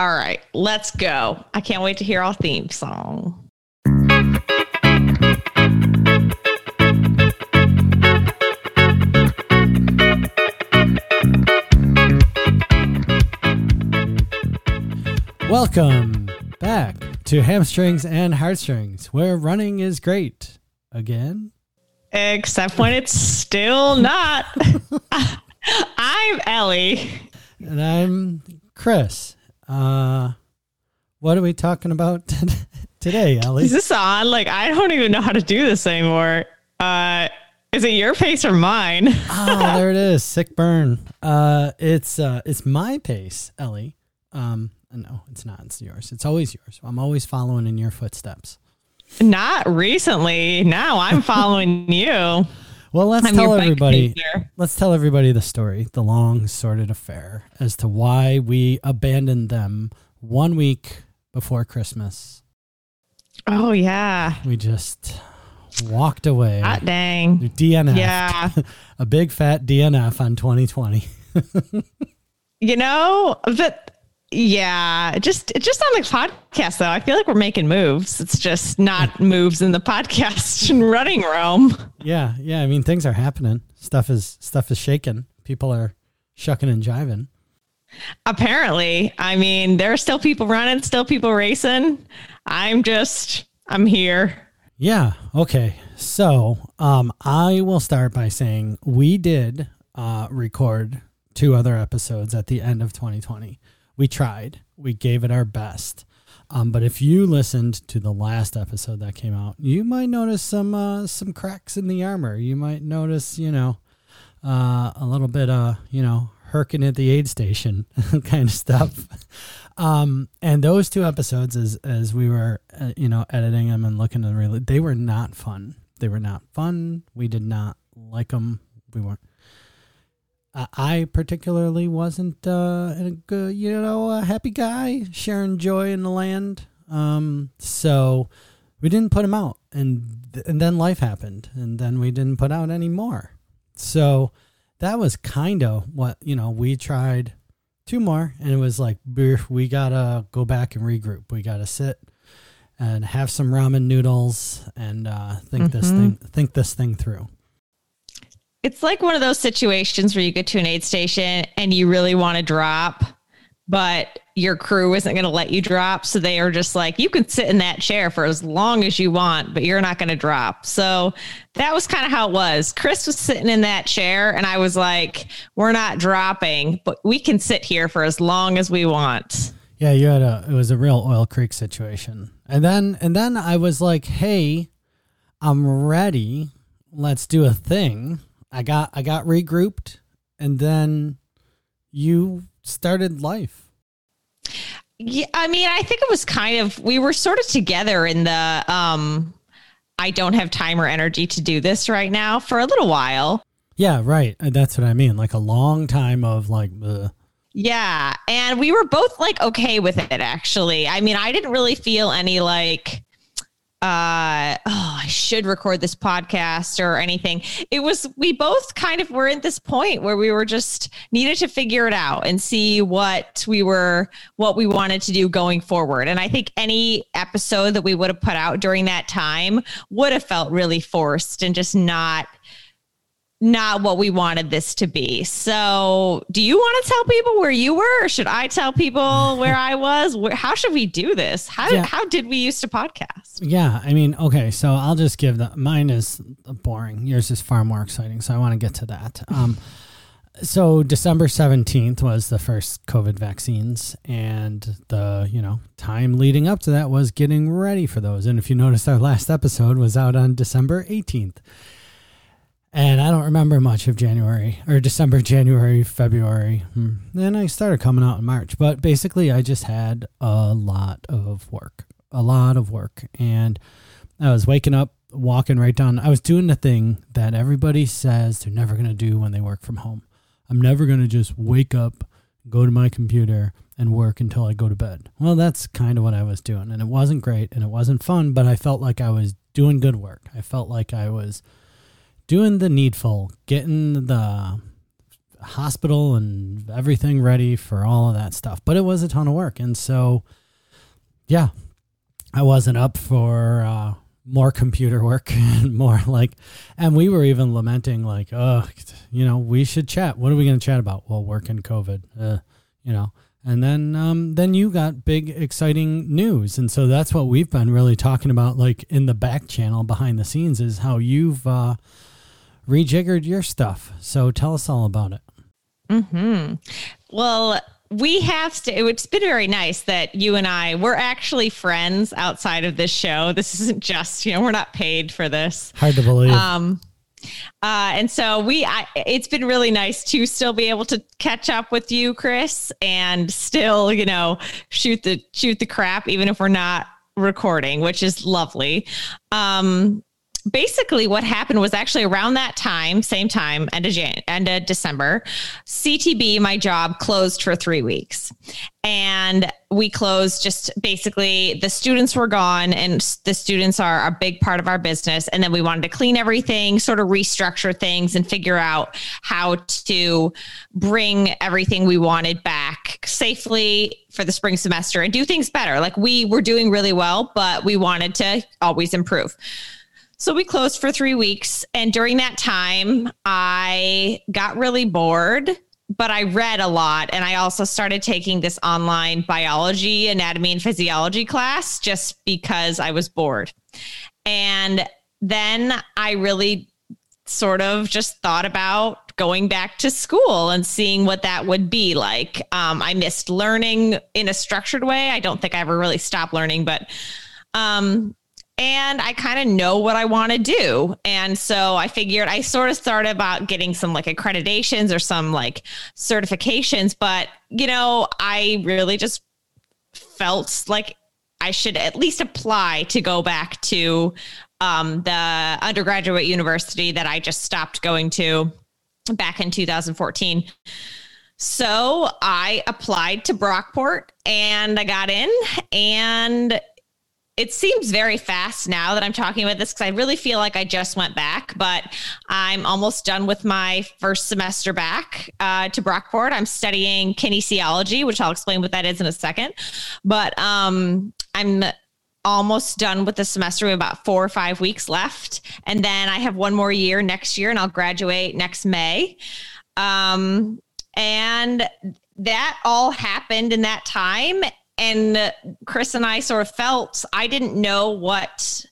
All right, let's go. I can't wait to hear our theme song. Welcome back to Hamstrings and Heartstrings, where running is great. Again? Except when it's still not. I'm Ellie. And I'm Chris. Uh, what are we talking about today, Ellie? Is this on? Like, I don't even know how to do this anymore. Uh, is it your pace or mine? oh, there it is. Sick burn. Uh, it's uh, it's my pace, Ellie. Um, no, it's not. It's yours. It's always yours. I'm always following in your footsteps. Not recently. Now I'm following you. Well, let's I'm tell everybody. pacer. Let's tell everybody the story, the long sordid affair as to why we abandoned them one week before Christmas. Oh yeah. We just walked away. Hot dang. DNF. Yeah. a big fat DNF on 2020. You know, but yeah, just just on the podcast though, I feel like we're making moves. It's just not moves in the podcast and running room. Yeah, yeah. I mean, things are happening. Stuff is stuff is shaking. People are shucking and jiving. Apparently, I mean, there are still people running, still people racing. I'm just, I'm here. Yeah. Okay. So, um, I will start by saying we did uh, record two other episodes at the end of 2020. We tried. We gave it our best. Um, but if you listened to the last episode that came out, you might notice some uh, some cracks in the armor. You might notice, you know, uh, a little bit, uh, you know, herking at the aid station kind of stuff. Um, and those two episodes, as as we were, uh, you know, editing them and looking at really, they were not fun. They were not fun. We did not like them. We weren't. I- I particularly wasn't uh, a good, you know, a happy guy sharing joy in the land. Um, so we didn't put him out, and and then life happened, and then we didn't put out any more. So that was kind of what you know. We tried two more, and it was like we gotta go back and regroup. We gotta sit and have some ramen noodles and uh, think this Mhm. thing think this thing through. It's like one of those situations where you get to an aid station and you really want to drop, but your crew isn't going to let you drop. So they are just like, you can sit in that chair for as long as you want, but you're not going to drop. So that was kind of how it was. Chris was sitting in that chair and I was like, we're not dropping, but we can sit here for as long as we want. Yeah, you had a it was a real Oil Creek situation. And then and then I was like, "Hey, I'm ready. Let's do a thing." I got I got regrouped and then you started life. Yeah, I mean, I think it was kind of we were sort of together in the um I don't have time or energy to do this right now for a little while. Yeah, right. That's what I mean. Like a long time of like ugh. Yeah, and we were both like okay with it actually. I mean, I didn't really feel any like uh oh, I should record this podcast or anything. It was we both kind of were at this point where we were just needed to figure it out and see what we were what we wanted to do going forward. And I think any episode that we would have put out during that time would have felt really forced and just not not what we wanted this to be. So, do you want to tell people where you were, or should I tell people where I was? Where, how should we do this? How Yeah. how did we used to podcast? Yeah, I mean, okay, so I'll just give the mine is boring. Yours is far more exciting, so I want to get to that. Um, so December seventeenth was the first COVID vaccines, and the you know time leading up to that was getting ready for those. And if you noticed, our last episode was out on December eighteenth, and I don't remember much of January or December, January, February. Hmm. Then I started coming out in March, but basically, I just had a lot of work, a lot of work, and I was waking up, walking right down. I was doing the thing that everybody says they're never going to do when they work from home. I'm never going to just wake up, go to my computer, and work until I go to bed. Well, that's kind of what I was doing. And it wasn't great and it wasn't fun, but I felt like I was doing good work. I felt like I was doing the needful, getting the hospital and everything ready for all of that stuff. But it was a ton of work. And so, yeah, I wasn't up for uh, more computer work and more like, and we were even lamenting, like, oh, you know, we should chat. What are we going to chat about? Well, work and COVID, uh, you know. And then, um, then you got big, exciting news, and so that's what we've been really talking about, like in the back channel behind the scenes, is how you've uh, rejiggered your stuff. So tell us all about it. Hmm. Well, we have to it's been very nice that you and i we're actually friends outside of this show this isn't just you know we're not paid for this hard to believe um uh, and so we, I, it's been really nice to still be able to catch up with you, Chris, and still, you know, shoot the shoot the crap, even if we're not recording, which is lovely. Um, basically what happened was actually around that time, same time, end of Jan- end of December, CTB, my job closed for three weeks. And we closed just basically the students were gone and the students are a big part of our business. And then we wanted to clean everything, sort of restructure things and figure out how to bring everything we wanted back safely for the spring semester and do things better. Like we were doing really well, but we wanted to always improve. So we closed for three weeks. And during that time, I got really bored, but I read a lot. And I also started taking this online biology, anatomy, and physiology class just because I was bored. And then I really sort of just thought about going back to school and seeing what that would be like. Um, I missed learning in a structured way. I don't think I ever really stopped learning, but um, and I kind of know what I want to do. And so I figured I sort of started about getting some like accreditations or some like certifications, but you know, I really just felt like I should at least apply to go back to um, the undergraduate university that I just stopped going to back in 2014. So I applied to Brockport and I got in and it seems very fast now that I'm talking about this because I really feel like I just went back, but I'm almost done with my first semester back uh, to Brockport. I'm studying kinesiology, which I'll explain what that is in a second. But um, I'm almost done with the semester. We have about four or five weeks left. And then I have one more year next year and I'll graduate next May. Um, and that all happened in that time and Chris and I sort of felt I didn't know what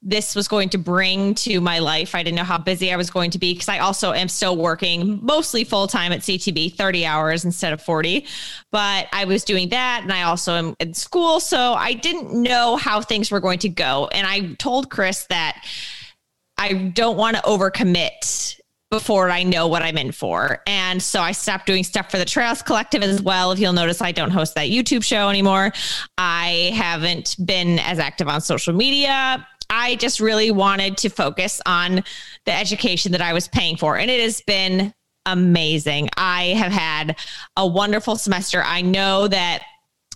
this was going to bring to my life. I didn't know how busy I was going to be because I also am still working mostly full time at CTB, 30 hours instead of 40. But I was doing that and I also am in school. So I didn't know how things were going to go. And I told Chris that I don't want to overcommit before I know what I'm in for. And so I stopped doing stuff for the Trails Collective as well. If you'll notice, I don't host that YouTube show anymore. I haven't been as active on social media. I just really wanted to focus on the education that I was paying for. And it has been amazing. I have had a wonderful semester. I know that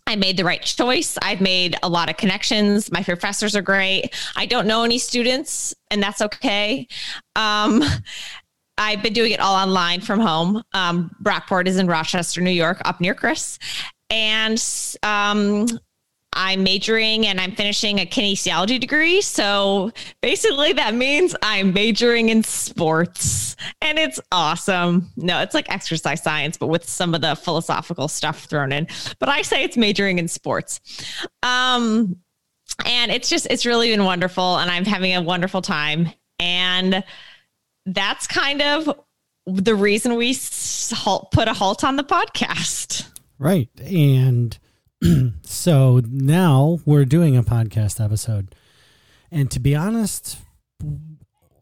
I made the right choice. I've made a lot of connections. My professors are great. I don't know any students, and that's okay. Um, I've been doing it all online from home. Um, Brockport is in Rochester, New York, up near Chris. And um, I'm majoring and I'm finishing a kinesiology degree. So basically, that means I'm majoring in sports and it's awesome. No, it's like exercise science, but with some of the philosophical stuff thrown in. But I say it's majoring in sports. Um, and it's just, it's really been wonderful. And I'm having a wonderful time. And that's kind of the reason we halt, put a halt on the podcast. Right. And so now we're doing a podcast episode. And to be honest,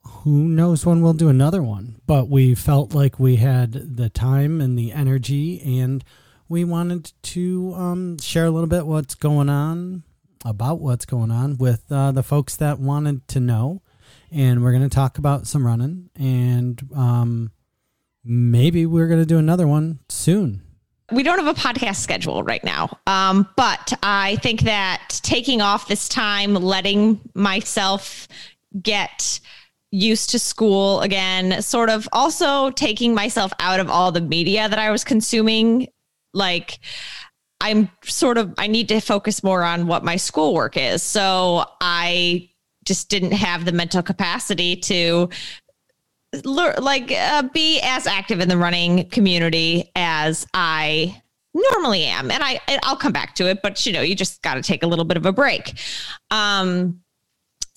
who knows when we'll do another one, but we felt like we had the time and the energy and we wanted to um, share a little bit what's going on about what's going on with uh, the folks that wanted to know and we're going to talk about some running and um, maybe we're going to do another one soon we don't have a podcast schedule right now um, but i think that taking off this time letting myself get used to school again, sort of also taking myself out of all the media that I was consuming. Like, I'm sort of, I need to focus more on what my schoolwork is. So I just didn't have the mental capacity to like uh, be as active in the running community as I normally am. And i i'll come back to it but you know you just got to take a little bit of a break. Um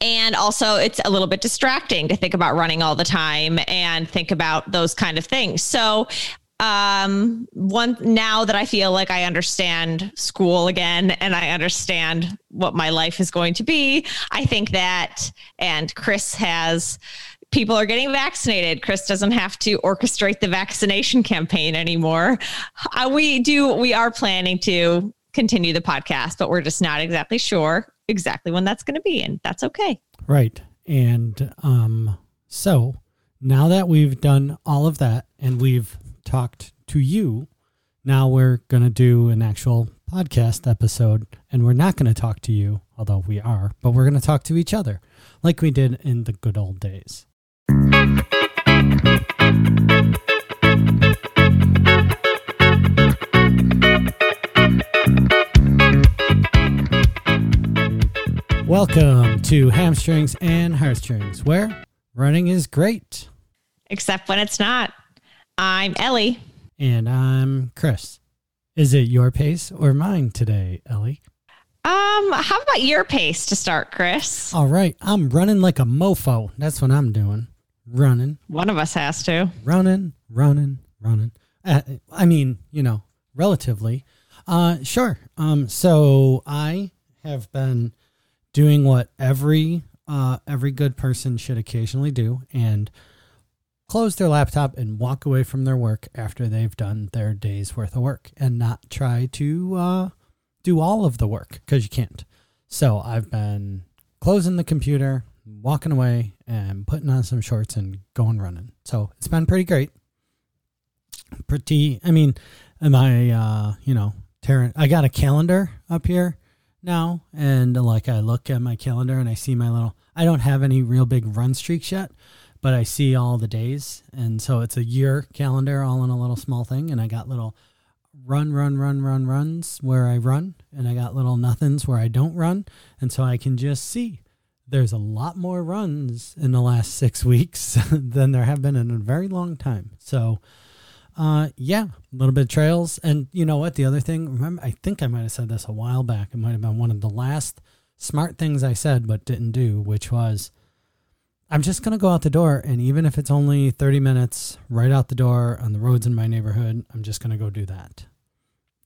and also it's a little bit distracting to think about running all the time and think about those kind of things. So um one now that i feel like i understand school again and i understand what my life is going to be i think that and chris has people are getting vaccinated. Chris doesn't have to orchestrate the vaccination campaign anymore. Uh, we do, we are planning to continue the podcast, but we're just not exactly sure exactly when that's going to be. And that's okay. Right. And um, so now that we've done all of that and we've talked to you, now we're going to do an actual podcast episode and we're not going to talk to you, although we are, but we're going to talk to each other like we did in the good old days. Welcome to Hamstrings and Heartstrings, where running is great. Except when it's not. I'm Ellie. And I'm Chris. Is it your pace or mine today, Ellie? Um, how about your pace to start, Chris? All right, I'm running like a mofo. That's what I'm doing running. One of us has to. Running, running, running. Uh, I mean, you know, relatively. Uh, sure. Um, so I have been doing what every uh, every good person should occasionally do, and close their laptop and walk away from their work after they've done their day's worth of work, and not try to uh, do all of the work because you can't. So I've been closing the computer, walking away and putting on some shorts and going running. So it's been pretty great. Pretty, I mean, am I, uh, you know, tearing, I got a calendar up here now. And like I look at my calendar and I see my little, I don't have any real big run streaks yet, but I see all the days. And so it's a year calendar all in a little small thing. And I got little run, run, run, run, runs where I run. And I got little nothings where I don't run. And so I can just see there's a lot more runs in the last six weeks than there have been in a very long time. So, uh, yeah, a little bit of trails. And you know what? The other thing, remember, I think I might have said this a while back. It might have been one of the last smart things I said but didn't do, which was I'm just going to go out the door. And even if it's only 30 minutes right out the door on the roads in my neighborhood, I'm just going to go do that.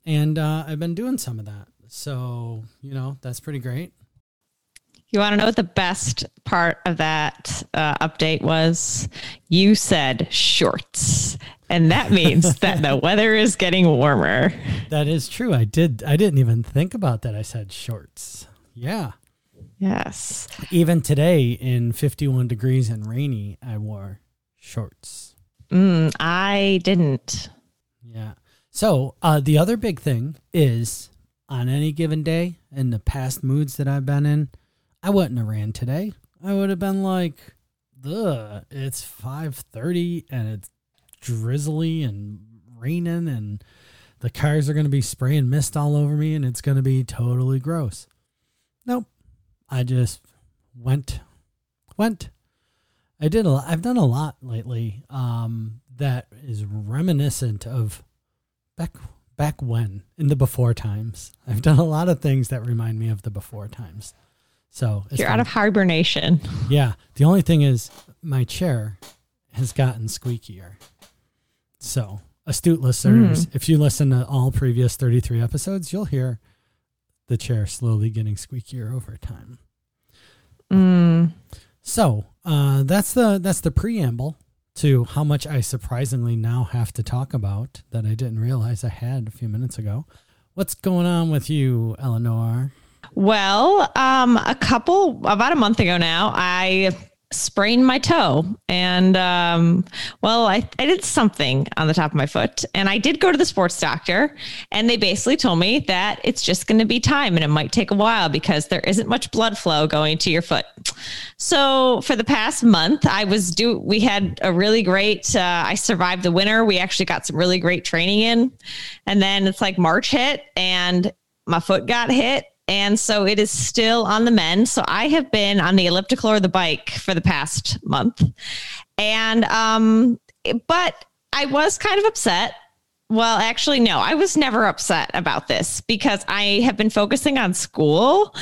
And uh, I've been doing some of that. So, you know, that's pretty great. You want to know what the best part of that uh, update was? You said shorts, and that means that the weather is getting warmer. That is true. I did. I didn't even think about that. I said shorts. Yeah. Yes. Even today, in 51 degrees and rainy, I wore shorts. Mm, I didn't. Yeah. So uh, the other big thing is on any given day in the past moods that I've been in I wouldn't have ran today. I would have been like, Ugh, it's 5.30 and it's drizzly and raining and the cars are going to be spraying mist all over me and it's going to be totally gross. Nope. I just went, went. I did a lot. I've done a lot lately um, that is reminiscent of back back when in the before times. I've done a lot of things that remind me of the before times. So you're out of hibernation. Yeah. The only thing is my chair has gotten squeakier. So astute listeners, mm. if you listen to all previous 33 episodes, you'll hear the chair slowly getting squeakier over time. Mm. So uh, that's the that's the preamble to how much I surprisingly now have to talk about that I didn't realize I had a few minutes ago. What's going on with you, Eleanor? Well, um, a couple about a month ago now, I sprained my toe. And um, well I, I did something on the top of my foot. And i did go to the sports doctor and they basically told me that it's just going to be time and it might take a while because there isn't much blood flow going to your foot. So for the past month i was do we had a really great uh, i survived the winter. We actually got some really great training in. And then it's like march hit and my foot got hit and so it is still on the mend. So I have been on the elliptical or the bike for the past month. And, um, but I was kind of upset. Well, actually, no, I was never upset about this because I have been focusing on school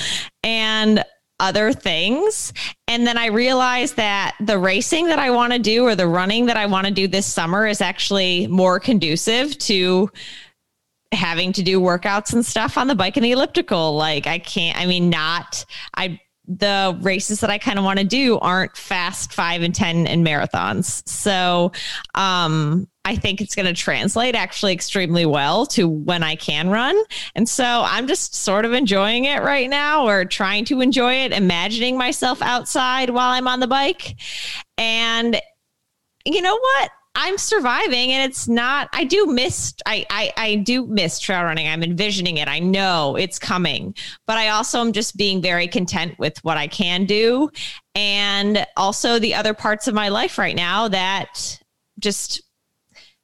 and other things. And then I realized that the racing that I want to do or the running that I want to do this summer is actually more conducive to having to do workouts and stuff on the bike and the elliptical. Like I can't, I mean, not, I, the races that I kind of want to do aren't fast five and 10 and marathons. So, um, I think it's going to translate actually extremely well to when I can run. And so I'm just sort of enjoying it right now or trying to enjoy it, imagining myself outside while I'm on the bike. And you know what? I'm surviving and it's not I do miss I, I I do miss trail running. I'm envisioning it. I know it's coming. But I also am just being very content with what I can do and also the other parts of my life right now that just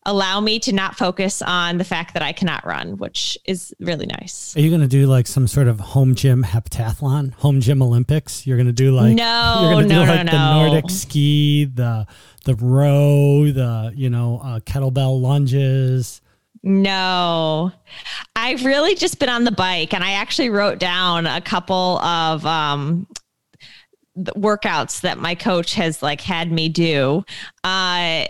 allow me to not focus on the fact that I cannot run, which is really nice. Are you going to do like some sort of home gym heptathlon, home gym Olympics? You're going to do like no, you're going to no, do like no, the. Nordic ski, the the row, the you know uh, kettlebell lunges. No, I've really just been on the bike, and I actually wrote down a couple of um, workouts that my coach has like had me do. Uh,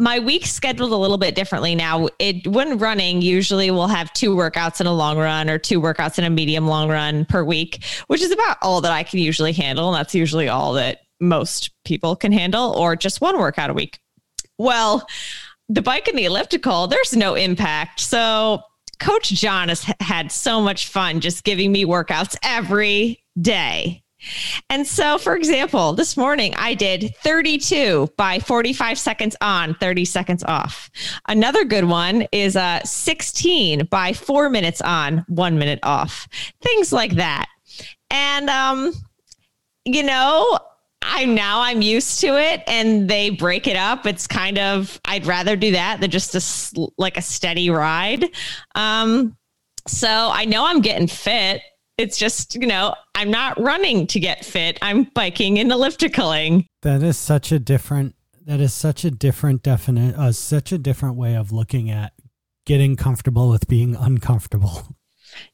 my week's scheduled a little bit differently now. It when running, usually we'll have two workouts in a long run or two workouts in a medium long run per week, which is about all that I can usually handle. And that's usually all that most people can handle, or just one workout a week. Well, the bike and the elliptical, there's no impact. So Coach John has had so much fun just giving me workouts every day. And so, for example, this morning I did 32 by 45 seconds on, 30 seconds off. Another good one is uh, 16 by four minutes on, one minute off. Things like that. And, um, you know, I now I'm used to it and they break it up. It's kind of I'd rather do that than just a like a steady ride. Um, so I know I'm getting fit it's just, you know, I'm not running to get fit. I'm biking and ellipticaling. That is such a different that is such a different definite uh, such a different way of looking at getting comfortable with being uncomfortable.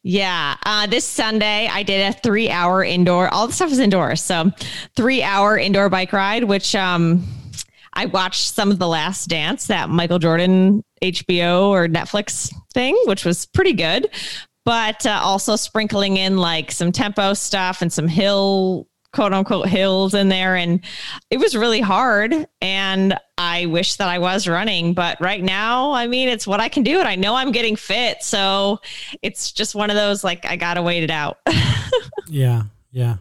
Yeah. Uh, this Sunday, I did a three hour indoor, all the stuff is indoors. So, three hour indoor bike ride, which um, I watched some of The Last Dance, that Michael Jordan HBO or Netflix thing, which was pretty good but uh, also sprinkling in like some tempo stuff and some hill quote unquote hills in there. And it was really hard and i wish that i was running but right now i mean it's what i can do and i know i'm getting fit. So it's just one of those like i gotta wait it out. Yeah yeah.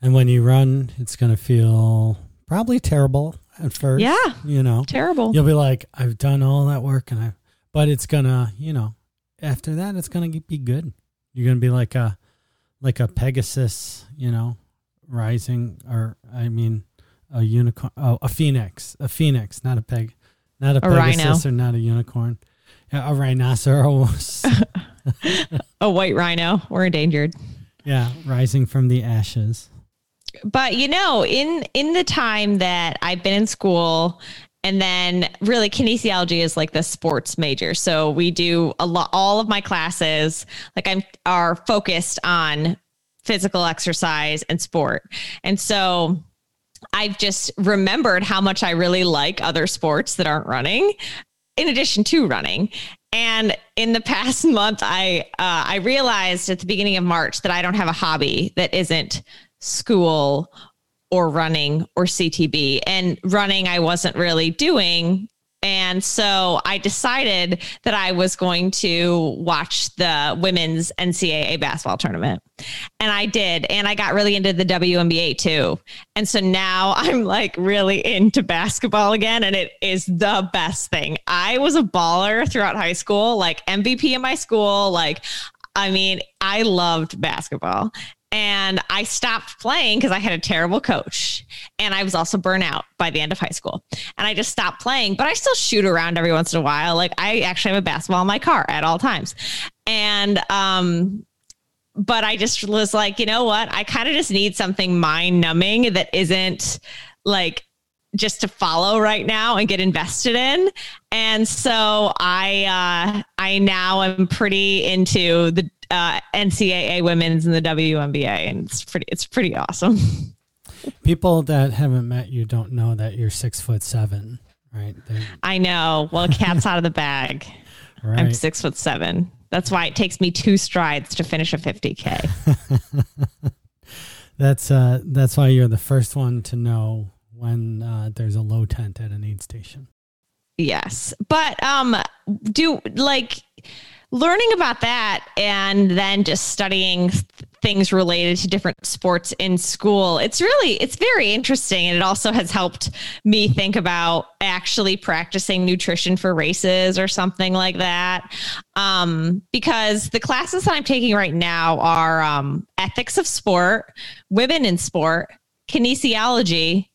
And when you run it's gonna feel probably terrible at first yeah. you know? Terrible. You'll be like i've done all that work and i but it's gonna you know after that, it's gonna be good. You're gonna be like a like a Pegasus, you know, rising, or I mean, a unicorn, oh, a phoenix, a phoenix, not a peg, not a, a Pegasus rhino. or not a unicorn, yeah, a rhinoceros, a white rhino. We're endangered. Yeah, rising from the ashes. But you know, in in the time that I've been in school and then really kinesiology is like the sports major. So we do a lot all of my classes like i'm are focused on physical exercise and sport. And so i've just remembered how much i really like other sports that aren't running in addition to running. And in the past month i uh, i realized at the beginning of march that i don't have a hobby that isn't school or running or CTB. And running, I wasn't really doing And so I decided that I was going to watch the women's NCAA basketball tournament. And I did. And I got really into the WNBA too. And so now I'm like really into basketball again. And it is the best thing. I was a baller throughout high school, like MVP in my school. Like, I mean, I loved basketball and I stopped playing because I had a terrible coach and I was also burnt out by the end of high school. And I just stopped playing, but I still shoot around every once in a while. Like I actually have a basketball in my car at all times. And um but I just was like, you know what? I kind of just need something mind numbing that isn't like just to follow right now and get invested in. And so I uh I now am pretty into the uh, NCAA women's and the WNBA, and it's pretty it's pretty awesome. People that haven't met you don't know that you're six foot seven, right? They're... I know. Well, cat's out of the bag. Right. I'm six foot seven. That's why it takes me two strides to finish a 50k. that's uh, that's why you're the first one to know when uh, there's a low tent at an aid station. Yes, but um, do like learning about that and then just studying things related to different sports in school it's really it's very interesting. And it also has helped me think about actually practicing nutrition for races or something like that. Um, because the classes that i'm taking right now are um, ethics of sport women in sport kinesiology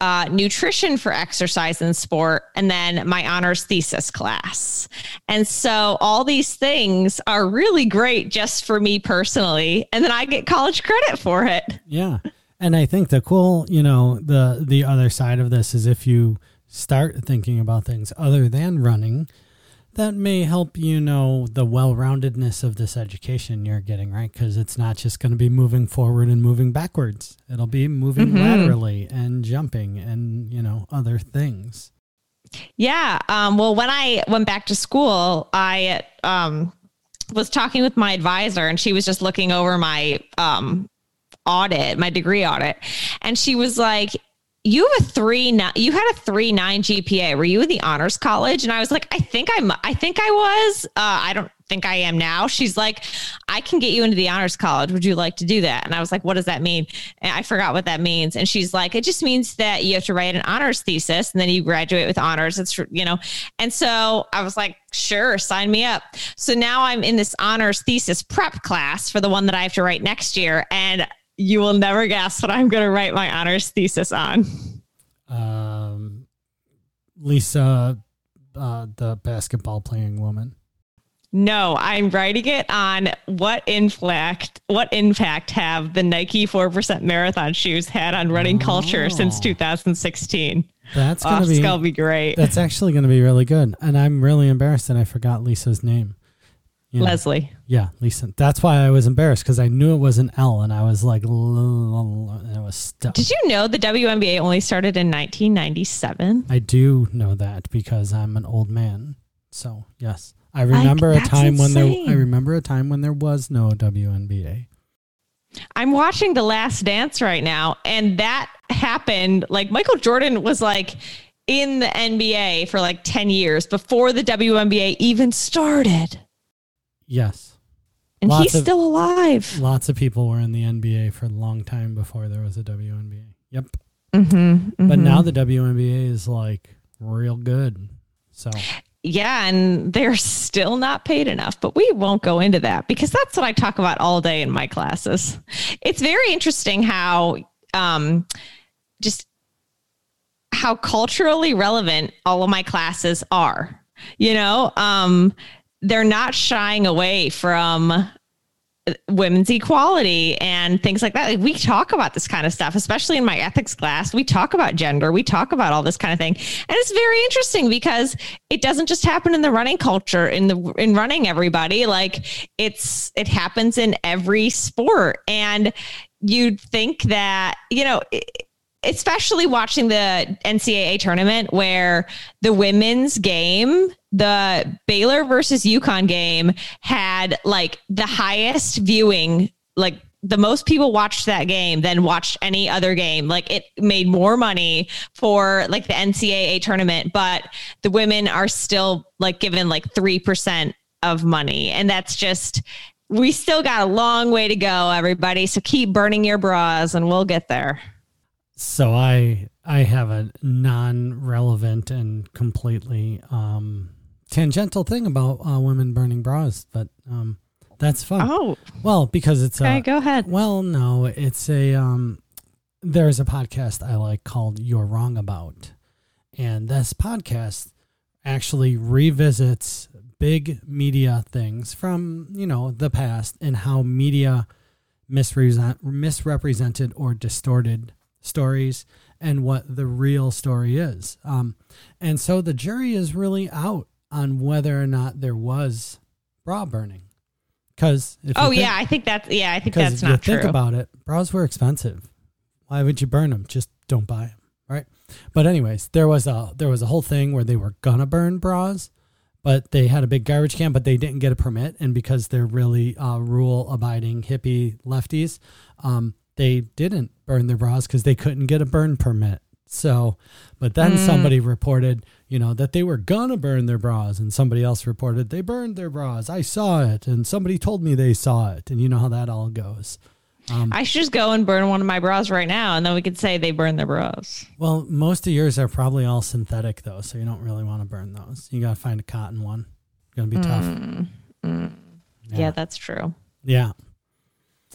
uh, nutrition for exercise and sport, and then my honors thesis class. And so all these things are really great just for me personally, and then I get college credit for it. Yeah. And I think the cool, you know, the the other side of this is if you start thinking about things other than running, that may help you know the well-roundedness of this education you're getting right? Because it's not just going to be moving forward and moving backwards. It'll be moving mm-hmm. laterally and jumping and you know other things. Yeah um, well when i went back to school i um, was talking with my advisor and she was just looking over my um, audit my degree audit. And she was like you have a three nine, you had a three nine GPA. Were you in the honors college? And I was like, I think I'm, I think I was. Uh, I don't think I am now. She's like, I can get you into the honors college. Would you like to do that? And I was like, what does that mean? And I forgot what that means. And she's like, it just means that you have to write an honors thesis and then you graduate with honors. It's, you know, and so I was like, sure, sign me up. So now I'm in this honors thesis prep class for the one that I have to write next year. And you will never guess what I'm going to write my honors thesis on. Um, Lisa, uh, the basketball playing woman. No, I'm writing it on what impact what impact have the Nike 4% marathon shoes had on running oh. culture since 2016. That's gonna oh, be gonna be great. That's actually gonna be really good. And I'm really embarrassed that I forgot Lisa's name. You know, Leslie. Yeah, Lisa. That's why I was embarrassed because I knew it was an L, and I was like, and it was stuck. Did you know the WNBA only started in 1997? I do know that because I'm an old man. So yes, I remember a time insane. when there. I remember a time when there was no WNBA. I'm watching The Last Dance right now, and that happened. Like Michael Jordan was like in the NBA for like 10 years before the WNBA even started. Yes. And lots he's of, still alive. Lots of people were in the NBA for a long time before there was a WNBA. Yep. Mm-hmm, mm-hmm. But now the WNBA is like real good. So yeah, and they're still not paid enough, but we won't go into that because that's what I talk about all day in my classes. It's very interesting how um, just how culturally relevant all of my classes are. You know, um, they're not shying away from women's equality and things like that. Like we talk about this kind of stuff, especially in my ethics class. We talk about gender, we talk about all this kind of thing. And it's very interesting because it doesn't just happen in the running culture in the in running everybody. Like it's it happens in every sport and you'd think that, you know, it, especially watching the NCAA tournament where the women's game, the Baylor versus UConn game, had like the highest viewing like the most people watched that game than watched any other game. Like it made more money for like the NCAA tournament, but the women are still like given like 3% of money. And that's just, we still got a long way to go, everybody. So keep burning your bras and we'll get there. So I I have a non-relevant and completely um, tangential thing about uh, women burning bras, but um, that's fun. Oh, well, because it's okay. a, go ahead. Well, no, it's a um, there's a podcast I like called "You're Wrong About," and this podcast actually revisits big media things from you know the past and how media misrepresented or distorted stories and what the real story is. Um, and so the jury is really out on whether or not there was bra burning. Because oh think, yeah, I think that's yeah, I think that's if not you true. Think about it. Bras were expensive. Why would you burn them? Just don't buy them, right? But anyways, there was a there was a whole thing where they were gonna burn bras, but they had a big garbage can, but they didn't get a permit, and because they're really uh, rule abiding hippie lefties, um, they didn't burn their bras because they couldn't get a burn permit. So, but then mm. somebody reported, you know, that they were gonna burn their bras, and somebody else reported they burned their bras. I saw it, and somebody told me they saw it, and you know how that all goes. Um, I should just go and burn one of my bras right now, and then we could say they burned their bras. Well, most of yours are probably all synthetic, though, so you don't really want to burn those. You got to find a cotton one. It's gonna be tough. Mm, mm. Yeah. yeah, that's true. Yeah.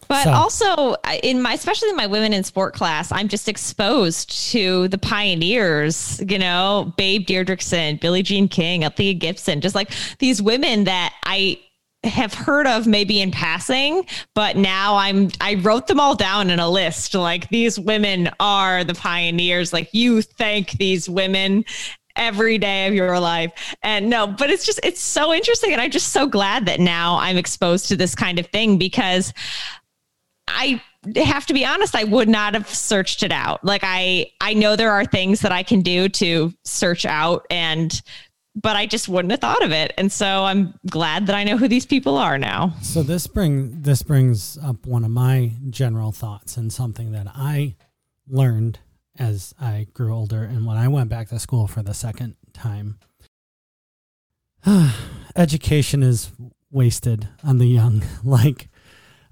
But so. also in my, especially in my women in sport class, I'm just exposed to the pioneers, you know, Babe Didrikson, Billie Jean King, Althea Gibson, just like these women that I have heard of maybe in passing, but now I'm I wrote them all down in a list. Like these women are the pioneers. Like you thank these women every day of your life. And no, but it's just it's so interesting and I'm just so glad that now I'm exposed to this kind of thing because I have to be honest, I would not have searched it out. Like I I know there are things that I can do to search out and but I just wouldn't have thought of it. And so I'm glad that I know who these people are now. So this bring this brings up one of my general thoughts and something that I learned as I grew older and when I went back to school for the second time. Education is wasted on the young. Like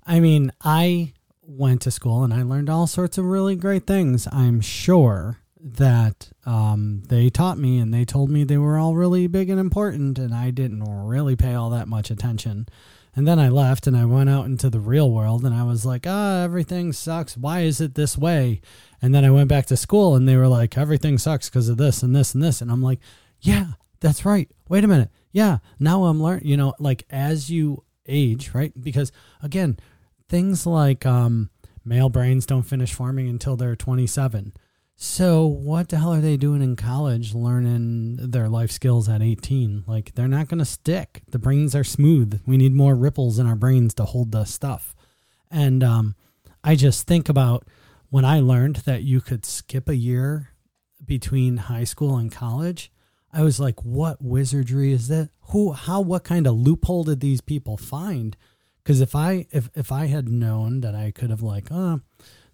I mean, I went to school and I learned all sorts of really great things. I'm sure that um, they taught me and they told me they were all really big and important, and I didn't really pay all that much attention. And then I left and I went out into the real world and I was like, ah, everything sucks. Why is it this way? And then I went back to school and they were like, everything sucks because of this and this and this. And I'm like, yeah, that's right. Wait a minute. Yeah, now I'm learning, you know, like as you age, right? Because again, things like um, male brains don't finish forming until they're 27. So what the hell are they doing in college learning their life skills at 18? Like they're not going to stick. The brains are smooth. We need more ripples in our brains to hold the stuff. And um, I just think about when I learned that you could skip a year between high school and college. I was like, what wizardry is that? Who, how, what kind of loophole did these people find because if I if if I had known that I could have like, oh,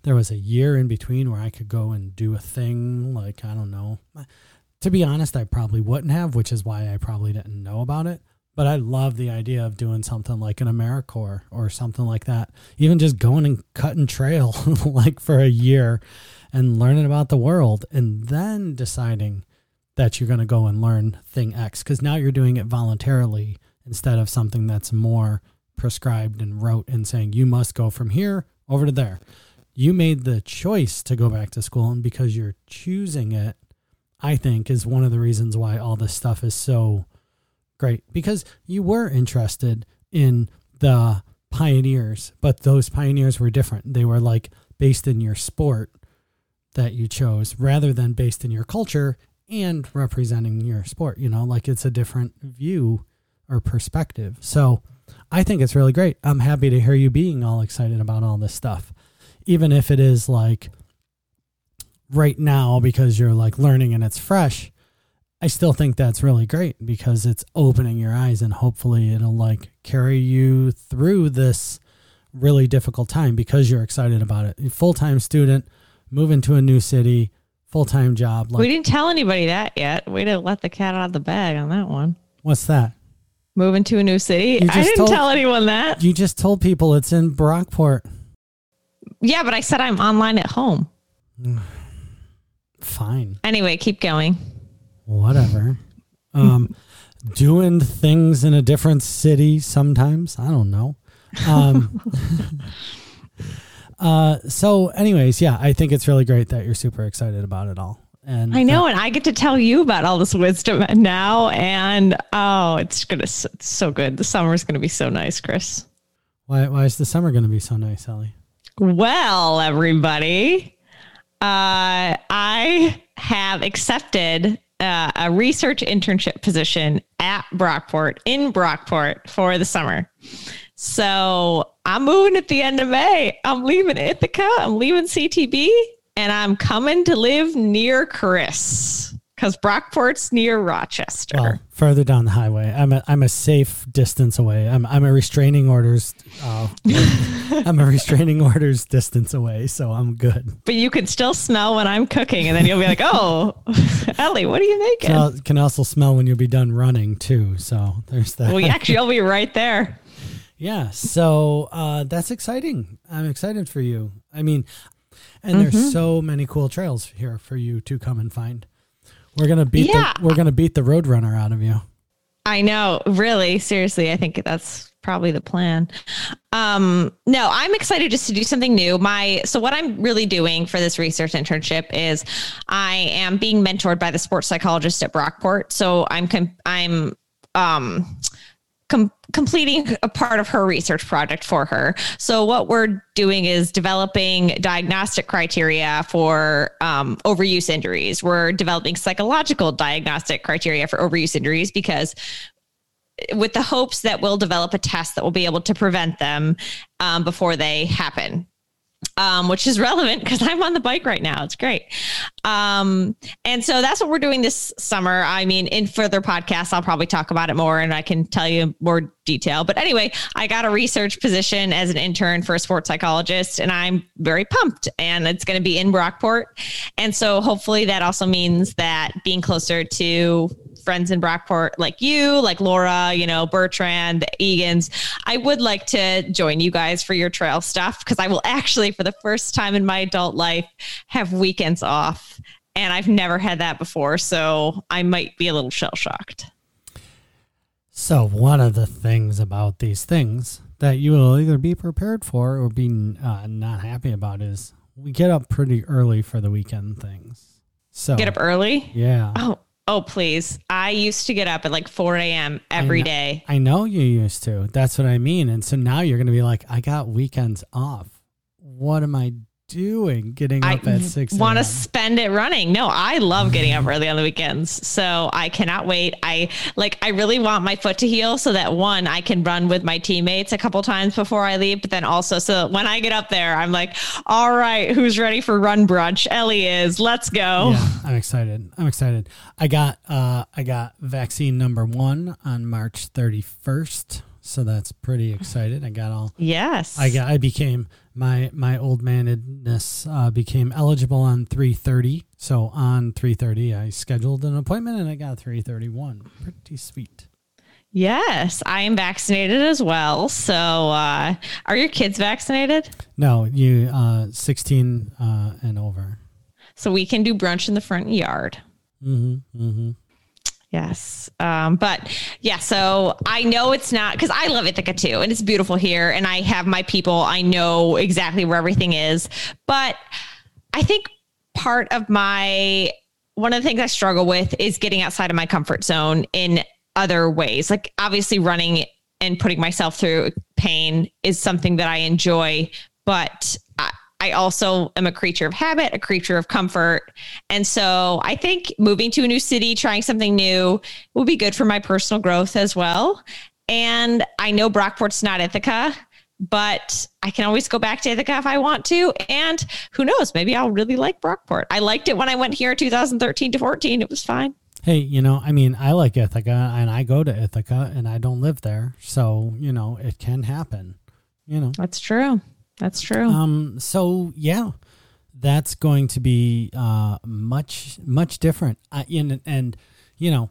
there was a year in between where I could go and do a thing, like I don't know. To be honest, I probably wouldn't have, which is why I probably didn't know about it. But I love the idea of doing something like an AmeriCorps or something like that. Even just going and cutting trail like for a year and learning about the world and then deciding that you're going to go and learn thing X because now you're doing it voluntarily instead of something that's more prescribed and rote and saying you must go from here over to there. You made the choice to go back to school, and because you're choosing it, I think is one of the reasons why all this stuff is so great because you were interested in the pioneers, but those pioneers were different. They were like based in your sport that you chose rather than based in your culture and representing your sport, you know, like it's a different view or perspective. So, I think it's really great. I'm happy to hear you being all excited about all this stuff, even if it is like right now because you're like learning and it's fresh. I still think that's really great because it's opening your eyes and hopefully it'll like carry you through this really difficult time because you're excited about it. Full time student, moving to a new city, full time job. Like, we didn't tell anybody that yet. We didn't let the cat out of the bag on that one. What's that? Moving to a new city. I didn't told, tell anyone that. You just told people it's in Brockport. Yeah, but I said I'm online at home. Fine. Anyway, keep going. Whatever. um, doing things in a different city sometimes. I don't know. Um, uh, so, anyways, yeah, I think it's really great that you're super excited about it all. And I know, uh, and I get to tell you about all this wisdom now. And oh, it's gonna it's so good. The summer is gonna be so nice, Chris. Why? Why is the summer gonna be so nice, Ellie? Well, everybody, uh, I have accepted uh, a research internship position at Brockport in Brockport for the summer. So I'm moving at the end of May. I'm leaving Ithaca. I'm leaving CTB, and I'm coming to live near Chris because Brockport's near Rochester. Well, further down the highway. I'm a I'm a safe distance away. I'm I'm a restraining orders. Uh, I'm a restraining orders distance away, so I'm good. But you can still smell when I'm cooking, and then you'll be like, "Oh, Ellie, what are you making?" Can, can also smell when you'll be done running too. So there's that. Well, actually, you'll be right there. Yeah, so uh, that's exciting. I'm excited for you. I mean, and mm-hmm. there's so many cool trails here for you to come and find. We're gonna beat yeah. the we're gonna beat the Roadrunner out of you. I know, really, seriously, I think that's probably the plan. Um, no, I'm excited just to do something new. My so what I'm really doing for this research internship is I am being mentored by the sports psychologist at Brockport. So I'm com- I'm um com- completing a part of her research project for her. So, what we're doing is developing diagnostic criteria for um, overuse injuries. We're developing psychological diagnostic criteria for overuse injuries because with the hopes that we'll develop a test that will be able to prevent them um, before they happen um, which is relevant because I'm on the bike right now. It's great. Um, and so that's what we're doing this summer. I mean, in further podcasts, I'll probably talk about it more and I can tell you more detail. But anyway, I got a research position as an intern for a sports psychologist, and I'm very pumped. And it's going to be in Brockport. And so hopefully that also means that being closer to friends in Brockport like you, like Laura, you know, Bertrand, Egan's. I would like to join you guys for your trail stuff because I will actually, for the first time in my adult life, have weekends off. And I've never had that before. So I might be a little shell shocked. So, one of the things about these things that you will either be prepared for or be uh, not happy about is we get up pretty early for the weekend things. So, get up early? Yeah. Oh, Oh, please. I used to get up at like 4 a.m. every I day. I know you used to. That's what I mean. And so now you're going to be like, I got weekends off. What am I doing getting up I at 6 want to spend it running. No i love getting up early on the weekends so i cannot wait. I like i really want my foot to heal so that one i can run with my teammates a couple times before i leave but then also so when i get up there i'm like all right who's ready for run brunch? Ellie is. Let's go. Yeah i'm excited. I'm excited. I got uh i got vaccine number one on march 31st so that's pretty excited. I got all yes. I got I became my my old manedness uh, became eligible on three thirty. So on three thirty, I scheduled an appointment and I got three thirty one. Pretty sweet. Yes, I am vaccinated as well. So, uh, are your kids vaccinated? No, you uh, sixteen uh, and over. So we can do brunch in the front yard. Mm-hmm. Mm-hmm. Yes. Um, but yeah, so I know it's not because I love Ithaca too, and it's beautiful here, and I have my people. I know exactly where everything is. But I think part of my one of the things I struggle with is getting outside of my comfort zone in other ways. Like obviously running and putting myself through pain is something that I enjoy, but I also am a creature of habit, a creature of comfort. And so I think moving to a new city, trying something new will be good for my personal growth as well. And I know Brockport's not Ithaca, but I can always go back to Ithaca if I want to. And who knows, maybe I'll really like Brockport. I liked it when I went here 2013 to 14. It was fine. Hey, you know, I mean, I like Ithaca and I go to Ithaca and I don't live there. So, you know, it can happen. You know. That's true. That's true. Um. So yeah, that's going to be uh much much different. Uh, in and you know,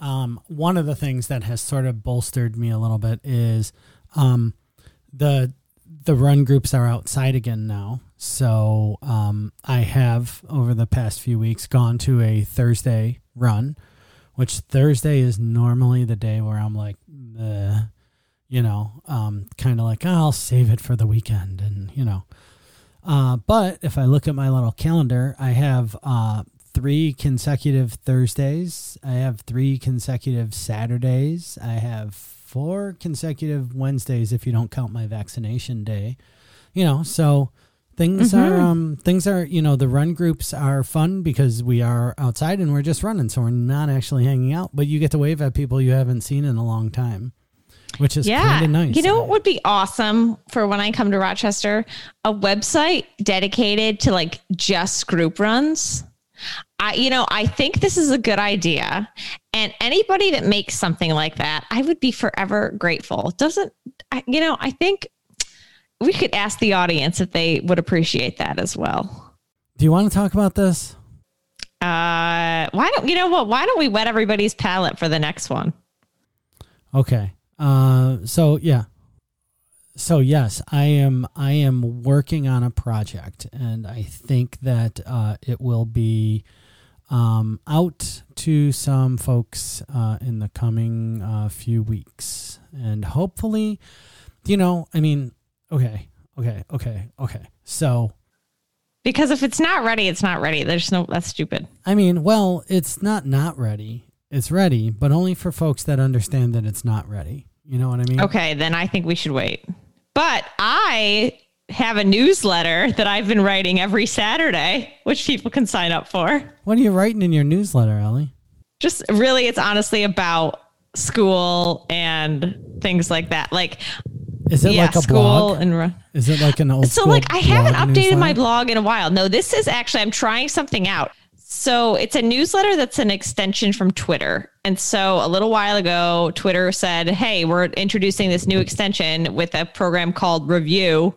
um, one of the things that has sort of bolstered me a little bit is um the the run groups are outside again now. So um, I have over the past few weeks gone to a Thursday run, which Thursday is normally the day where I'm like, you know, um, kind of like oh, I'll save it for the weekend, and you know. Uh, but if I look at my little calendar, I have uh, three consecutive Thursdays. I have three consecutive Saturdays. I have four consecutive Wednesdays if you don't count my vaccination day. You know, so things Mhm. are um things are, you know, the run groups are fun because we are outside and we're just running, so we're not actually hanging out, but you get to wave at people you haven't seen in a long time. Which is yeah. kind of nice. You know what would be awesome for when I come to Rochester? A website dedicated to like just group runs. I, you know, I think this is a good idea. And anybody that makes something like that, I would be forever grateful. Doesn't, I, you know, I think we could ask the audience if they would appreciate that as well. Do you want to talk about this? Uh, why don't, you know what? Why don't we wet everybody's palate for the next one? Okay. Uh so yeah. So yes, I am I am working on a project and I think that uh it will be um out to some folks uh in the coming uh few weeks. And hopefully, you know, I mean, okay. Okay. Okay. Okay. So, Because if it's not ready, it's not ready. There's no, that's stupid. I mean, well, it's not not ready. It's ready, but only for folks that understand that it's not ready. You know what I mean? Okay, then I think we should wait. But I have a newsletter that I've been writing every Saturday, which people can sign up for. What are you writing in your newsletter, Ellie? Just really, it's honestly about school and things like that. Like, Is it yeah, like a school blog? and. ru- Is it like an old So, like, I haven't updated my blog in a while. No, this is actually, I'm trying something out. So, it's a newsletter that's an extension from Twitter. And so, a little while ago, Twitter said, Hey, we're introducing this new extension with a program called Revue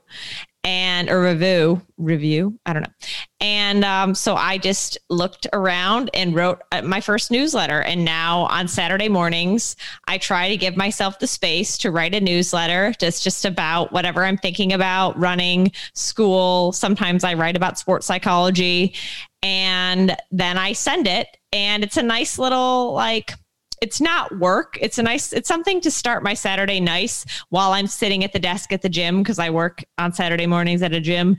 and a review review i don't know. And um, so i just looked around and wrote uh, my first newsletter. And now on saturday mornings i try to give myself the space to write a newsletter just just about whatever i'm thinking about running school. Sometimes i write about sports psychology. And then i send it. And it's a nice little like it's not work. It's a nice, it's something to start my Saturday nice while I'm sitting at the desk at the gym because I work on Saturday mornings at a gym.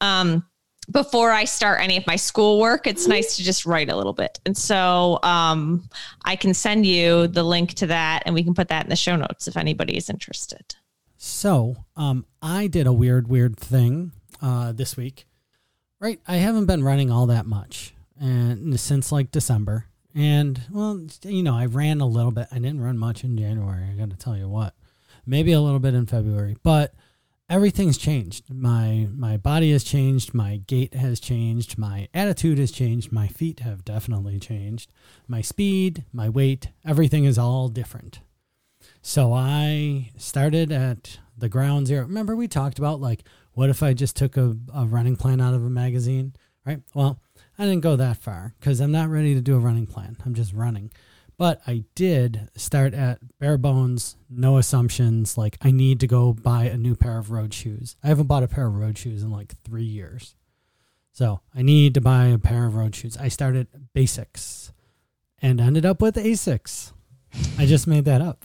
Um, before I start any of my schoolwork, it's nice to just write a little bit. And so um, I can send you the link to that and we can put that in the show notes if anybody is interested. So, um, I did a weird, weird thing uh, this week. Right, I haven't been running all that much, and since like December. And well, you know, I ran a little bit. I didn't run much in January. I got to tell you what, maybe a little bit in February, but everything's changed. My my body has changed. My gait has changed. My attitude has changed. My feet have definitely changed. My speed, my weight, everything is all different. So I started at the ground zero. Remember, we talked about like, what if I just took a, a running plan out of a magazine, right? Well, I didn't go that far because I'm not ready to do a running plan. I'm just running. But I did start at bare bones, no assumptions. Like, I need to go buy a new pair of road shoes. I haven't bought a pair of road shoes in like three years. So I need to buy a pair of road shoes. I started basics and ended up with Asics. I just made that up.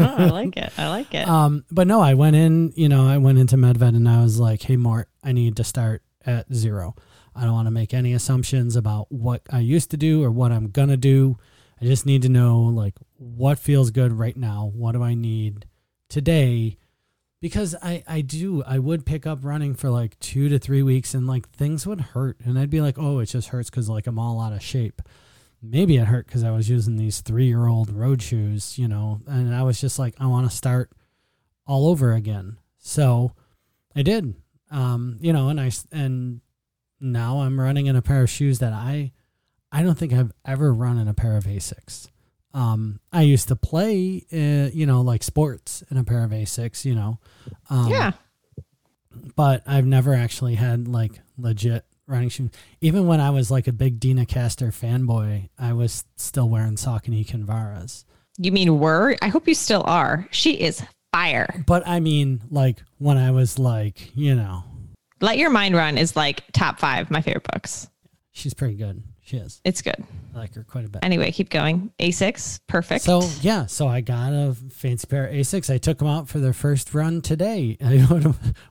Oh, I like it. I like it. Um, but no, I went in, you know, I went into Medved and I was like, hey, Mort, I need to start at zero. I don't want to make any assumptions about what I used to do or what I'm going to do. I just need to know, like, what feels good right now. What do I need today? Because I, I do, I would pick up running for like two to three weeks and like things would hurt. And I'd be like, oh, it just hurts because like I'm all out of shape maybe it hurt because I was using these three year old road shoes, you know, and I was just like, I want to start all over again. So I did, um, you know, and I, and now I'm running in a pair of shoes that I, I don't think I've ever run in a pair of Asics. Um, I used to play, uh, you know, like sports in a pair of Asics, you know. Um, yeah. But I've never actually had like legit running shoes. Even when I was like a big Deena Kastor fanboy, I was still wearing Saucony Kinvaras. You mean were? I hope you still are. She is fire. But I mean, like when I was like, you know, Let Your Mind Run is like top five my favorite books. she's pretty good. She is. It's good. I like her quite a bit. Anyway, keep going. Asics, perfect. So yeah, so I got a fancy pair of Asics. I took them out for their first run today. I,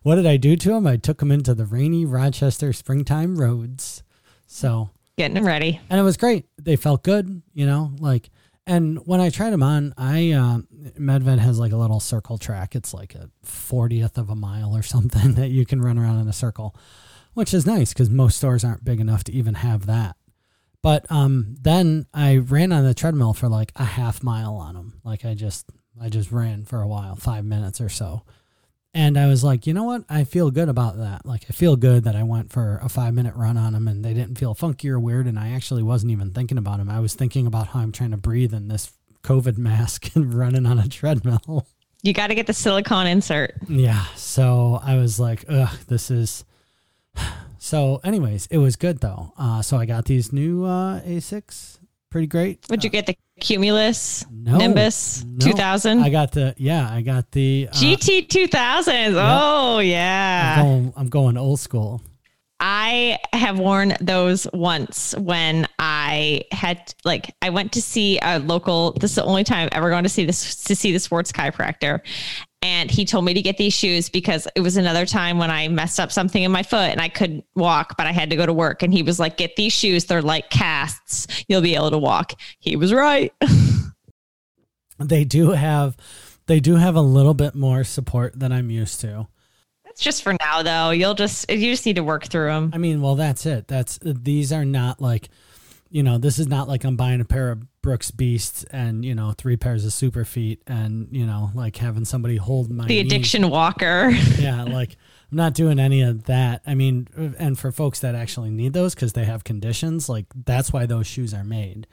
what did I do to them? I took them into the rainy Rochester springtime roads. So getting them ready. and it was great. They felt good, you know, like. And when I tried them on, I uh, Medved has like a little circle track. It's like a fortieth of a mile or something that you can run around in a circle, which is nice because most stores aren't big enough to even have that. But um, then I ran on the treadmill for like a half mile on them. Like I just I just ran for a while, five minutes or so. And I was like, you know what? I feel good about that. Like, I feel good that I went for a five minute run on them and they didn't feel funky or weird. And I actually wasn't even thinking about them. I was thinking about how I'm trying to breathe in this COVID mask and running on a treadmill. You got to get the silicone insert. Yeah. So I was like, ugh, this is. So, anyways, it was good though. Uh, so I got these new uh, Asics. Pretty great. Would you get the Cumulus No, Nimbus no. 2000? I got the yeah. I got the uh, GT 2000s. Oh, I'm yeah. going, I'm going old school. I have worn those once when I had like I went to see a local. This is the only time I've ever gone to see this to see the sports chiropractor, and he told me to get these shoes because it was another time when I messed up something in my foot and I couldn't walk, but I had to go to work. And he was like, "Get these shoes. They're like casts. You'll be able to walk." He was right. They do have they do have a little bit more support than I'm used to. That's just for now, though. You'll just you just need to work through them. I mean, well, that's it. That's these are not like, you know, this is not like I'm buying a pair of Brooks Beasts and you know three pairs of Superfeet and you know like having somebody hold my The knee. addiction walker. Yeah, like I'm not doing any of that. I mean, and for folks that actually need those because they have conditions, like that's why those shoes are made.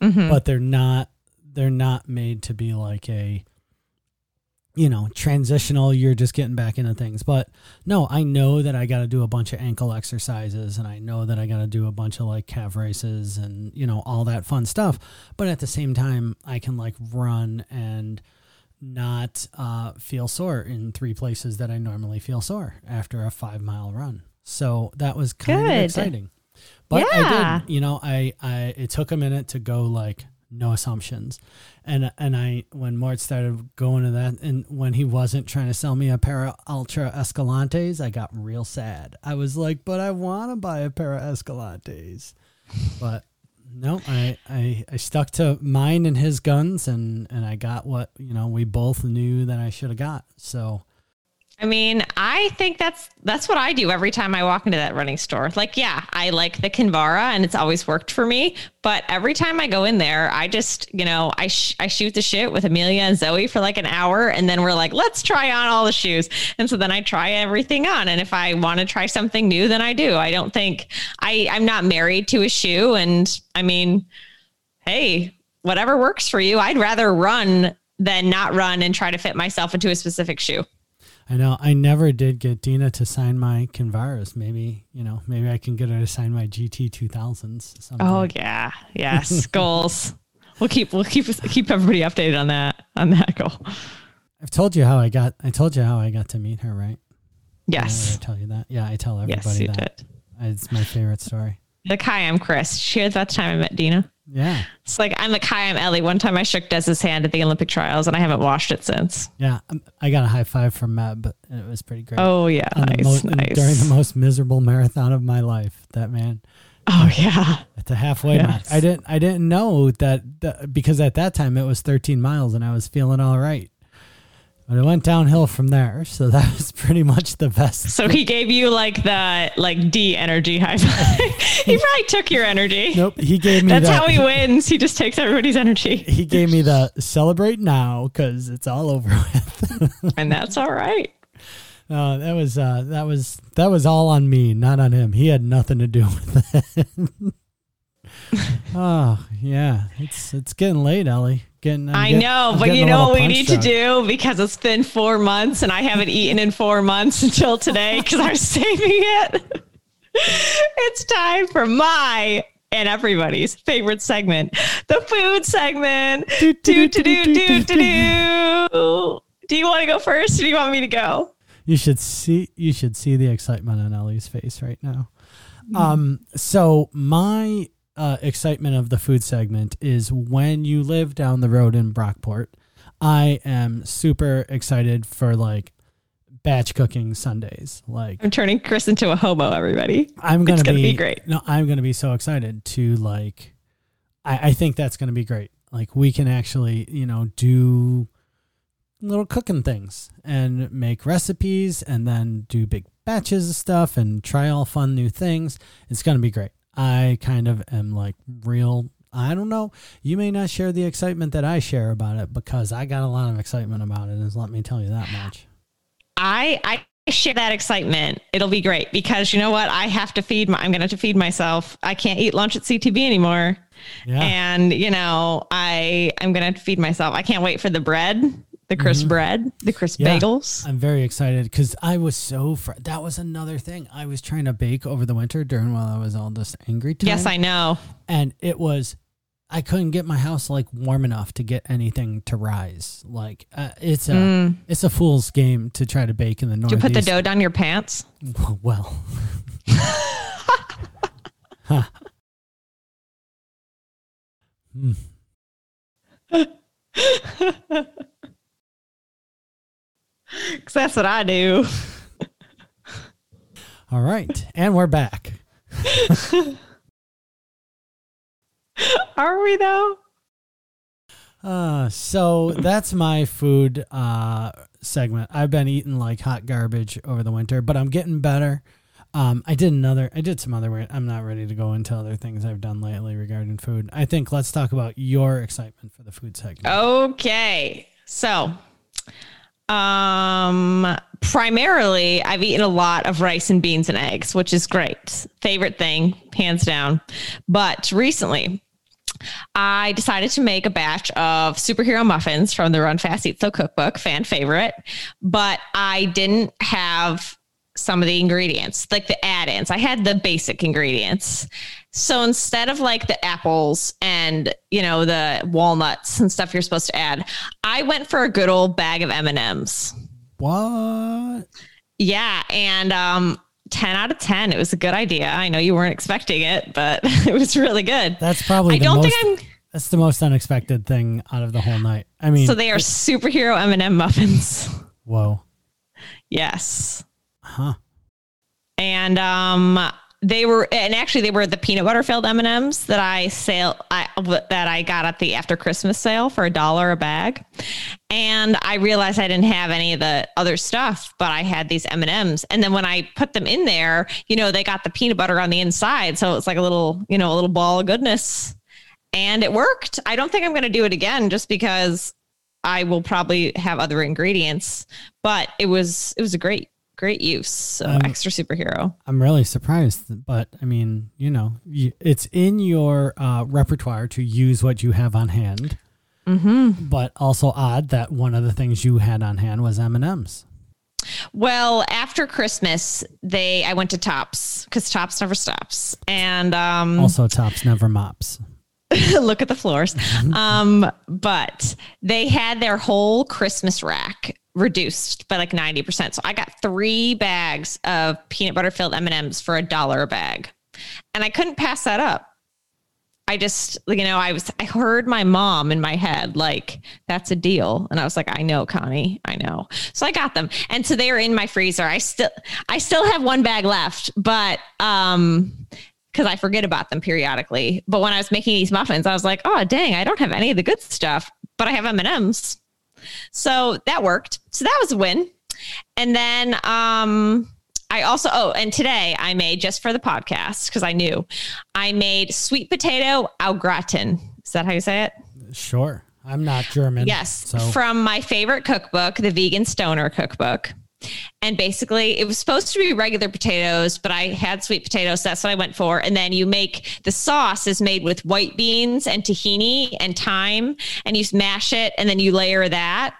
Mm-hmm. But they're not. They're not made to be like a you know, transitional, you're just getting back into things. But no, I know that I got to do a bunch of ankle exercises and I know that I got to do a bunch of like calf races and, you know, all that fun stuff. But at the same time, I can like run and not uh, feel sore in three places that I normally feel sore after a five mile run. So that was kind Good. of exciting. But I Yeah. did, you know, I, I, it took a minute to go like, no assumptions. And and I when Mort started going to that and when he wasn't trying to sell me a pair of Altra Escalantes, I got real sad. I was like, but I want to buy a pair of Escalantes. But no, I, I I stuck to mine and his guns and and I got what, you know, we both knew that I should have got. So I mean, I think that's that's what I do every time I walk into that running store. Like, yeah, I like the Kinvara and it's always worked for me, but every time I go in there, I just, you know, I sh- I shoot the shit with Amelia and Zoe for like an hour and then we're like, let's try on all the shoes. And so then I try everything on and if I want to try something new, then I do. I don't think I I'm not married to a shoe and I mean, hey, whatever works for you. I'd rather run than not run and try to fit myself into a specific shoe. I know I never did get Deena to sign my Kinvaras. Maybe, you know, maybe I can get her to sign my GT 2000s. Oh yeah, yes, goals. We'll keep we'll keep keep everybody updated on that on that goal. I've told you how I got. I told you how I got to meet her, right? Did I Yes, tell you that. Yeah, I tell everybody yes, you that. did. It's my favorite story. Like, hi, I'm Chris. She had that time I met Deena. Yeah, It's like I'm like, hi, I'm Ellie. One time I shook Des's hand at the Olympic trials, and I haven't washed it since. yeah. Um, I got a high five from Meb, and it was pretty great. Oh yeah, the nice, most- nice. During the most miserable marathon of my life, that man oh yeah, at the halfway mark. Yes. I didn't. I didn't know that, that because at that time it was 13 miles, and I was feeling all right. But it went downhill from there, so that was pretty much the best. so he gave you like the like D energy high five. he probably took your energy. Nope, he gave me That's the, how he wins. He just takes everybody's energy, he gave me the celebrate now because it's all over with. and that's all right. No, that was uh, that was that was all on me, not on him. He had nothing to do with it. Oh yeah, it's it's getting late, Ellie. Getting. I get- know, but you know what we need to do because it's been four months and I haven't eaten in four months until today because I'm saving it. it's time for my and everybody's favorite segment, the food segment. Do, do, do, do, do, do, do. Do you want to go first or do you want me to go? You should see you should see the excitement on Ellie's face right now. Um so my uh, excitement of the food segment is when you live down the road in Brockport. I am super excited for like batch cooking Sundays. Like I'm turning Chris into a hobo, everybody. I'm gonna, gonna be, be great. No, I'm gonna be so excited to like. I, I think that's gonna be great. Like we can actually, you know, do little cooking things and make recipes, and then do big batches of stuff and try all fun new things. It's gonna be great. I kind of am like real. I don't know. You may not share the excitement that I share about it because I got a lot of excitement about it. Is let me tell you that much. I I share that excitement. It'll be great because you know what? I have to feed my I'm gonna have to feed myself. I can't eat lunch at CTB anymore. Yeah. And you know, I I'm gonna have to feed myself. I can't wait for the bread, the crisp bread, the crisp Mm-hmm. Yeah. bagels. I'm very excited because I was so fr- that was another thing I was trying to bake over the winter during while I was all this angry time. Yes, I know. and it was I couldn't get my house like warm enough to get anything to rise. Like uh, it's a it's a fool's game to try to bake in the northeast. you put the dough down your pants? Well, Hmm. Because that's what I do. all right, and we're back. Are we though? Uh, so that's my food uh segment. I've been eating like hot garbage over the winter, but I'm getting better. Um, I did another. I did some other. I'm not ready to go into other things I've done lately regarding food. I think let's talk about your excitement for the food segment. Okay. So, um, primarily, I've eaten a lot of rice and beans and eggs, which is great. Favorite thing, hands down. But recently, I decided to make a batch of superhero muffins from the Run Fast Eat Slow cookbook, fan favorite. But I didn't have some of the ingredients, like the add ins. I had the basic ingredients. So instead of like the apples and you know the walnuts and stuff you're supposed to add, I went for a good old bag of M and M's. What? Yeah, and um, ten out of ten. It was a good idea. I know you weren't expecting it, but it was really good. That's probably I the don't most. think I'm. that's the most unexpected thing out of the whole night. I mean, So they are superhero M and M muffins. whoa, Yes, huh? and um, they were, and actually they were the peanut butter filled M and M's that I sale, I that I got at the after Christmas sale for a dollar a bag, and I realized I didn't have any of the other stuff, but I had these M and M's, and then when I put them in there, you know, they got the peanut butter on the inside, so it's like a little, you know, a little ball of goodness, and it worked. I don't think I'm going to do it again, just because I will probably have other ingredients, but it was it was a great great use. So Um, extra superhero. I'm really surprised, but I mean, you know, you, it's in your uh, repertoire to use what you have on hand. Mm-hmm. But also odd that one of the things you had on hand was M and M's. Well, after Christmas, they I went to Tops because Tops never stops, and um, Also, tops never mops. look at the floors. Um, but they had their whole Christmas rack reduced by like 90%. So I got three bags of peanut butter filled M&Ms for a dollar a bag. And I couldn't pass that up. I just, you know, I was, I heard my mom in my head, like, that's a deal. And I was like, I know, Connie, I know. So I got them. And so they are in my freezer. I still, I still have one bag left, but, um, because I forget about them periodically. But when I was making these muffins, I was like, oh dang, I don't have any of the good stuff, but I have M and M's. So that worked. So that was a win. And then um, I also oh, and today I made just for the podcast because I knew I made sweet potato au gratin. Is that how you say it? Sure, I'm not German. Yes, so from my favorite cookbook, the Vegan Stoner cookbook. And basically, it was supposed to be regular potatoes, but I had sweet potatoes. That's what I went for. And then you make the sauce is made with white beans and tahini and thyme, and you smash it, and then you layer that.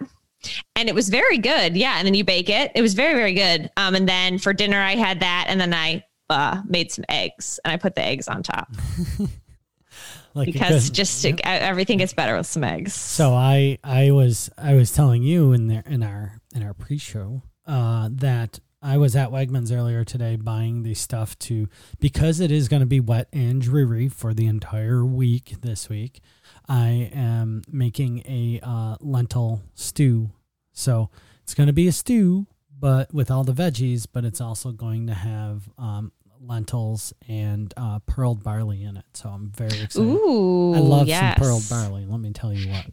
And it was very good. Yeah. And then you bake it. It was very, very good. Um, and then for dinner, I had that. And then I uh, made some eggs and I put the eggs on top. like because just to, everything gets better with some eggs. So I I was I was telling you in there in our in our pre-show uh, that I was at Wegmans earlier today buying the stuff to because it is going to be wet and dreary for the entire week this week. I am making a uh, lentil stew, so it's going to be a stew, but with all the veggies. But it's also going to have um, lentils and uh, pearled barley in it. So I'm very excited. Ooh, I love yes. some pearled barley. Let me tell you what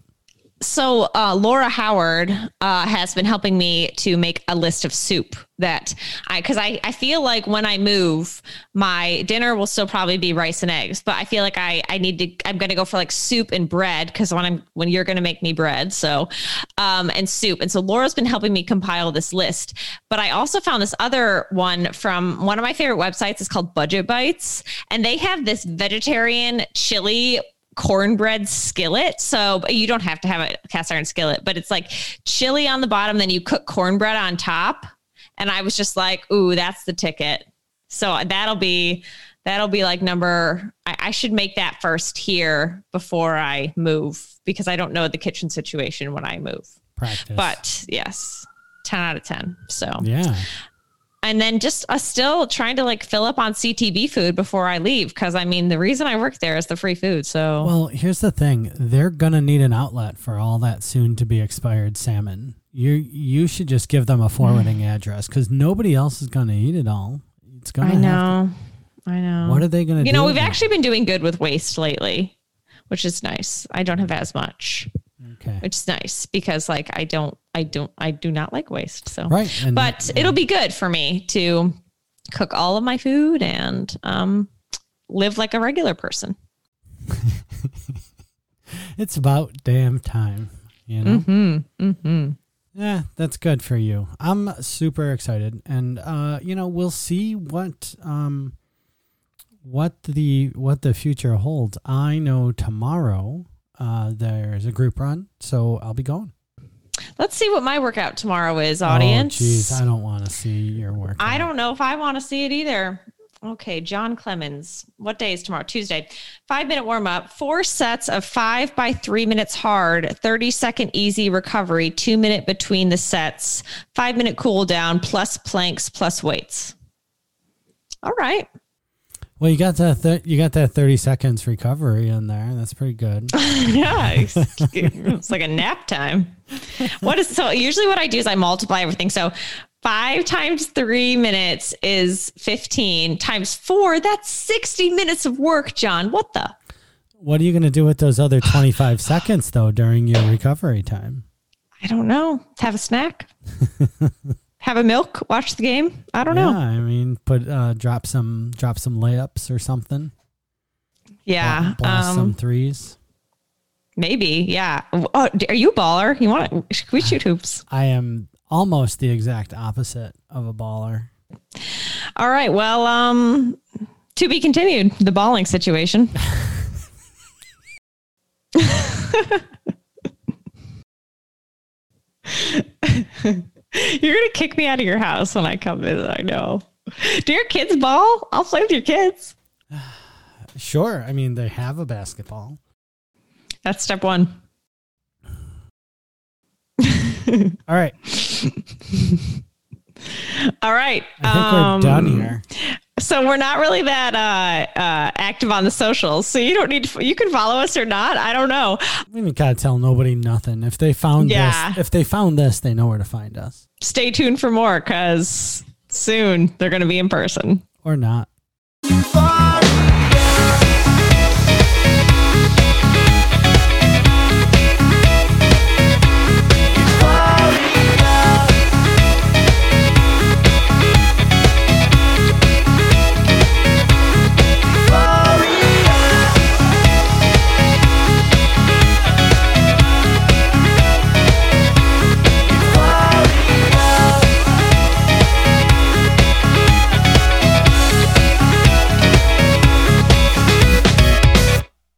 so uh, Laura Howard uh, has been helping me to make a list of soup that I because I, I feel like when I move, my dinner will still probably be rice and eggs, but I feel like I I need to I'm gonna go for like soup and bread because when I'm when you're gonna make me bread, so um and soup. And so Laura's been helping me compile this list. But I also found this other one from one of my favorite websites. It's called Budget Bytes, and they have this vegetarian chili cornbread skillet. So you don't have to have a cast iron skillet, but it's like chili on the bottom, then you cook cornbread on top. And I was just like, ooh, that's the ticket. So uh, that'll be that'll be like number I, I, should make that first here before I move because I don't know the kitchen situation when I move. Practice. But yes, 10 out of 10. So yeah and then just uh, still trying to like fill up on CTB food before I leave because I mean the reason I work there is the free food. So well, here's the thing: they're gonna need an outlet for all that soon to be expired salmon. You you should just give them a forwarding address because nobody else is gonna eat it all. It's gonna. I know. To, I know. What are they gonna? You know, we've actually been doing good with waste lately, which is nice. I don't have as much. Okay. Which is nice because like I don't I don't I do not like waste. So right. And, but it'll be good for me to cook all of my food and um live like a regular person. it's about damn time, you know. Mm-hmm. Mm-hmm. Yeah, that's good for you. I'm super excited, and uh, you know, we'll see what um, what the what the future holds. I know tomorrow uh, there's a group run, so I'll be going. Let's see what my workout tomorrow is, audience. Oh, jeez, I don't want to see your workout. I don't know if I want to see it either. Okay, John Clemens. What day is tomorrow? Tuesday. Five minute warm up, four sets of five by three minutes hard, 30 second easy recovery, two minute between the sets, five minute cool down, plus planks, plus weights. All right. Well, you got that. Th- you got that thirty seconds recovery in there. That's pretty good. yeah, it's, it's like a nap time. What is so? Usually, what I do is I multiply everything. So five times three minutes is fifteen times four. That's sixty minutes of work, John. What the? What are you going to do with those other twenty five seconds though during your recovery time? I don't know. Have a snack have a milk, watch the game. I don't yeah, know. I mean, put uh, drop some drop some layups or something. Yeah, blast um, some threes. Maybe, yeah. Oh, are you a baller? You want to? We shoot hoops. I am almost the exact opposite of a baller. All right. Well, um, to be continued. The balling situation. You're gonna kick me out of your house when I come visit. I know. Do your kids ball? I'll play with your kids. Sure. I mean, they have a basketball. That's step one. All right. All right. I think um, we're done here. So we're not really that uh, uh, active on the socials. So you don't need to, you can follow us or not. I don't know. We gotta tell nobody nothing. If they found yeah. this, if they found this, they know where to find us. Stay tuned for more because soon they're going to be in person or not.